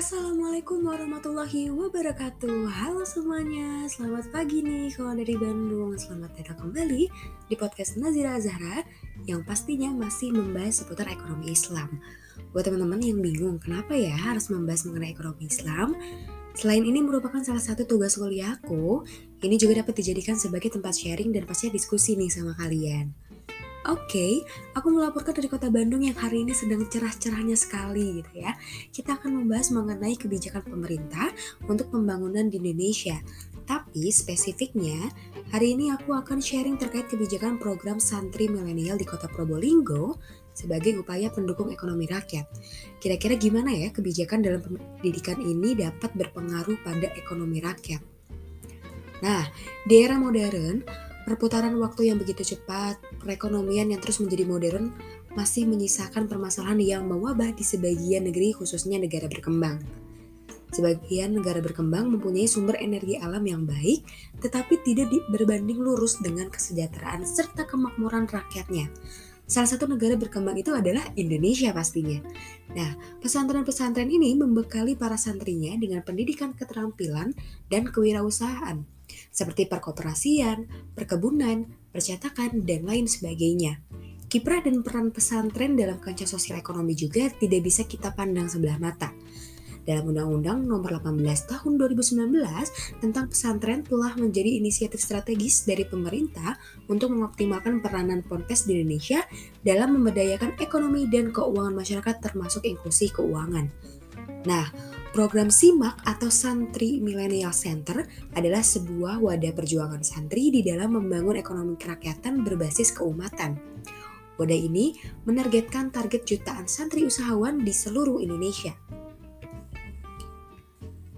Assalamualaikum warahmatullahi wabarakatuh. Halo semuanya, selamat pagi nih kalau dari Bandung. Selamat datang kembali di podcast Nazira Zahra Yang pastinya masih membahas seputar ekonomi Islam. Buat teman-teman yang bingung kenapa ya harus membahas mengenai ekonomi Islam? Selain ini merupakan salah satu tugas kuliahku Ini juga dapat dijadikan sebagai tempat sharing dan pastinya diskusi nih sama kalian Oke, okay, aku melaporkan dari kota Bandung yang hari ini sedang cerah-cerahnya sekali gitu ya. Kita akan membahas mengenai kebijakan pemerintah untuk pembangunan di Indonesia. Tapi spesifiknya, hari ini aku akan sharing terkait kebijakan program santri milenial di kota Probolinggo sebagai upaya pendukung ekonomi rakyat. Kira-kira gimana ya kebijakan dalam pendidikan ini dapat berpengaruh pada ekonomi rakyat? Nah, di era modern, Perputaran waktu yang begitu cepat, perekonomian yang terus menjadi modern, masih menyisakan permasalahan yang mewabah di sebagian negeri khususnya negara berkembang. Sebagian negara berkembang mempunyai sumber energi alam yang baik, tetapi tidak berbanding lurus dengan kesejahteraan serta kemakmuran rakyatnya. Salah satu negara berkembang itu adalah Indonesia pastinya. Nah, pesantren-pesantren ini membekali para santrinya dengan pendidikan keterampilan dan kewirausahaan seperti perkoperasian, perkebunan, percetakan, dan lain sebagainya. Kiprah dan peran pesantren dalam kancah sosial ekonomi juga tidak bisa kita pandang sebelah mata. Dalam Undang-Undang Nomor 18 Tahun 2019 tentang pesantren telah menjadi inisiatif strategis dari pemerintah untuk mengoptimalkan peranan ponpes di Indonesia dalam memberdayakan ekonomi dan keuangan masyarakat termasuk inklusi keuangan. Nah, Program SIMAK atau Santri Millennial Center adalah sebuah wadah perjuangan santri di dalam membangun ekonomi kerakyatan berbasis keumatan. Wadah ini menargetkan target jutaan santri usahawan di seluruh Indonesia.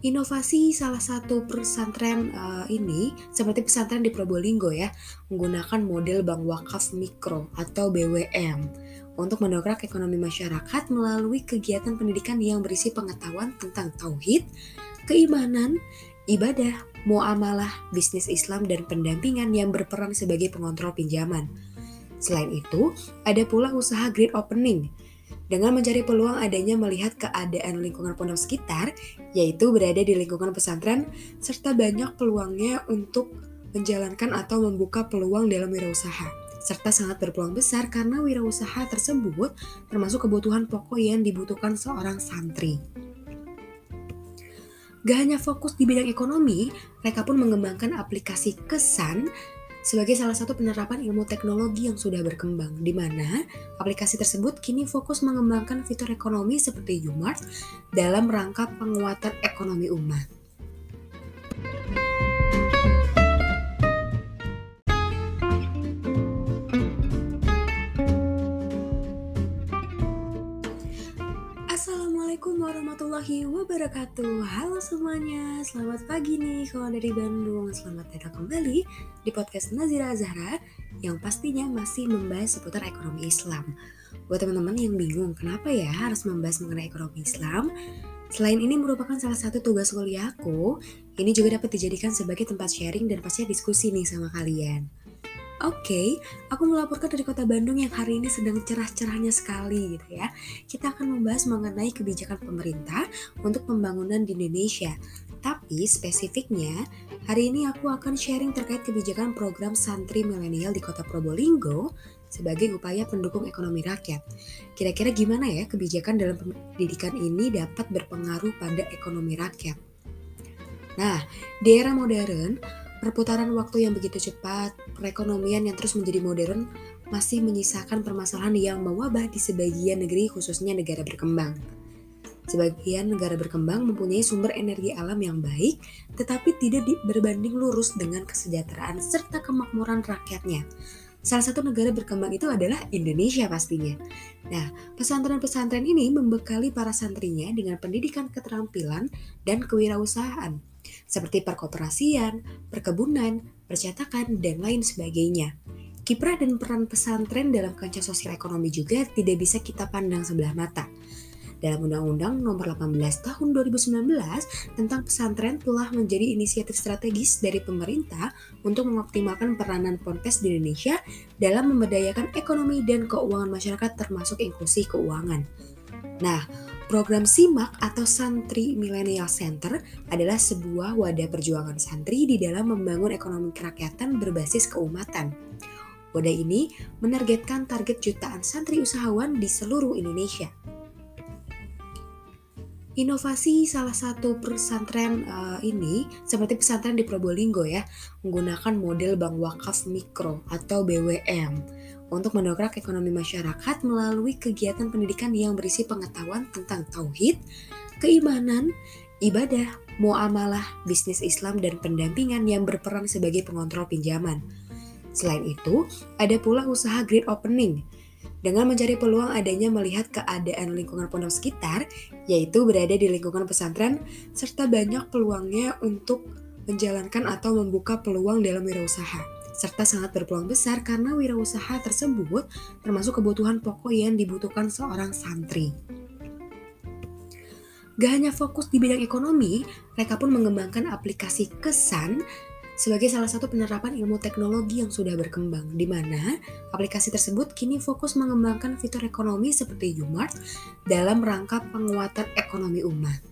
Inovasi salah satu pesantren uh, ini seperti pesantren di Probolinggo ya, menggunakan model bank wakaf mikro atau BWM untuk mendongkrak ekonomi masyarakat melalui kegiatan pendidikan yang berisi pengetahuan tentang tauhid, keimanan, ibadah, muamalah, bisnis Islam, dan pendampingan yang berperan sebagai pengontrol pinjaman. Selain itu, ada pula usaha great opening dengan mencari peluang adanya melihat keadaan lingkungan pondok sekitar, yaitu berada di lingkungan pesantren, serta banyak peluangnya untuk menjalankan atau membuka peluang dalam wirausaha serta sangat berpeluang besar karena wirausaha tersebut termasuk kebutuhan pokok yang dibutuhkan seorang santri. Gak hanya fokus di bidang ekonomi, mereka pun mengembangkan aplikasi kesan sebagai salah satu penerapan ilmu teknologi yang sudah berkembang, di mana aplikasi tersebut kini fokus mengembangkan fitur ekonomi seperti Umart dalam rangka penguatan ekonomi umat. Warahmatullahi wabarakatuh. Halo semuanya, selamat pagi nih kalau dari Bandung. Selamat datang kembali di podcast Nazira Zahra Yang pastinya masih membahas seputar ekonomi Islam. Buat teman-teman yang bingung kenapa ya harus membahas mengenai ekonomi Islam? Selain ini merupakan salah satu tugas kuliahku Ini juga dapat dijadikan sebagai tempat sharing dan pastinya diskusi nih sama kalian Oke, okay, aku melaporkan dari kota Bandung yang hari ini sedang cerah-cerahnya sekali gitu ya. Kita akan membahas mengenai kebijakan pemerintah untuk pembangunan di Indonesia. Tapi spesifiknya, hari ini aku akan sharing terkait kebijakan program santri milenial di kota Probolinggo sebagai upaya pendukung ekonomi rakyat. Kira-kira gimana ya kebijakan dalam pendidikan ini dapat berpengaruh pada ekonomi rakyat? Nah, di era modern, Perputaran waktu yang begitu cepat, perekonomian yang terus menjadi modern, masih menyisakan permasalahan yang mewabah di sebagian negeri khususnya negara berkembang. Sebagian negara berkembang mempunyai sumber energi alam yang baik, tetapi tidak berbanding lurus dengan kesejahteraan serta kemakmuran rakyatnya. Salah satu negara berkembang itu adalah Indonesia pastinya. Nah, pesantren-pesantren ini membekali para santrinya dengan pendidikan keterampilan dan kewirausahaan seperti perkoperasian, perkebunan, percetakan, dan lain sebagainya. Kiprah dan peran pesantren dalam kancah sosial ekonomi juga tidak bisa kita pandang sebelah mata. Dalam Undang-Undang Nomor 18 Tahun 2019 tentang pesantren telah menjadi inisiatif strategis dari pemerintah untuk mengoptimalkan peranan ponpes di Indonesia dalam memberdayakan ekonomi dan keuangan masyarakat termasuk inklusi keuangan. Nah, Program SIMAK atau Santri Millennial Center adalah sebuah wadah perjuangan santri di dalam membangun ekonomi kerakyatan berbasis keumatan. Wadah ini menargetkan target jutaan santri usahawan di seluruh Indonesia. Inovasi salah satu pesantren uh, ini seperti pesantren di Probolinggo ya, menggunakan model bank wakaf mikro atau BWM untuk mendongkrak ekonomi masyarakat melalui kegiatan pendidikan yang berisi pengetahuan tentang tauhid, keimanan, ibadah, muamalah, bisnis Islam dan pendampingan yang berperan sebagai pengontrol pinjaman. Selain itu, ada pula usaha great opening dengan mencari peluang adanya melihat keadaan lingkungan pondok sekitar, yaitu berada di lingkungan pesantren, serta banyak peluangnya untuk menjalankan atau membuka peluang dalam wirausaha, serta sangat berpeluang besar karena wirausaha tersebut termasuk kebutuhan pokok yang dibutuhkan seorang santri. Gak hanya fokus di bidang ekonomi, mereka pun mengembangkan aplikasi kesan sebagai salah satu penerapan ilmu teknologi yang sudah berkembang, di mana aplikasi tersebut kini fokus mengembangkan fitur ekonomi seperti Umart dalam rangka penguatan ekonomi umat.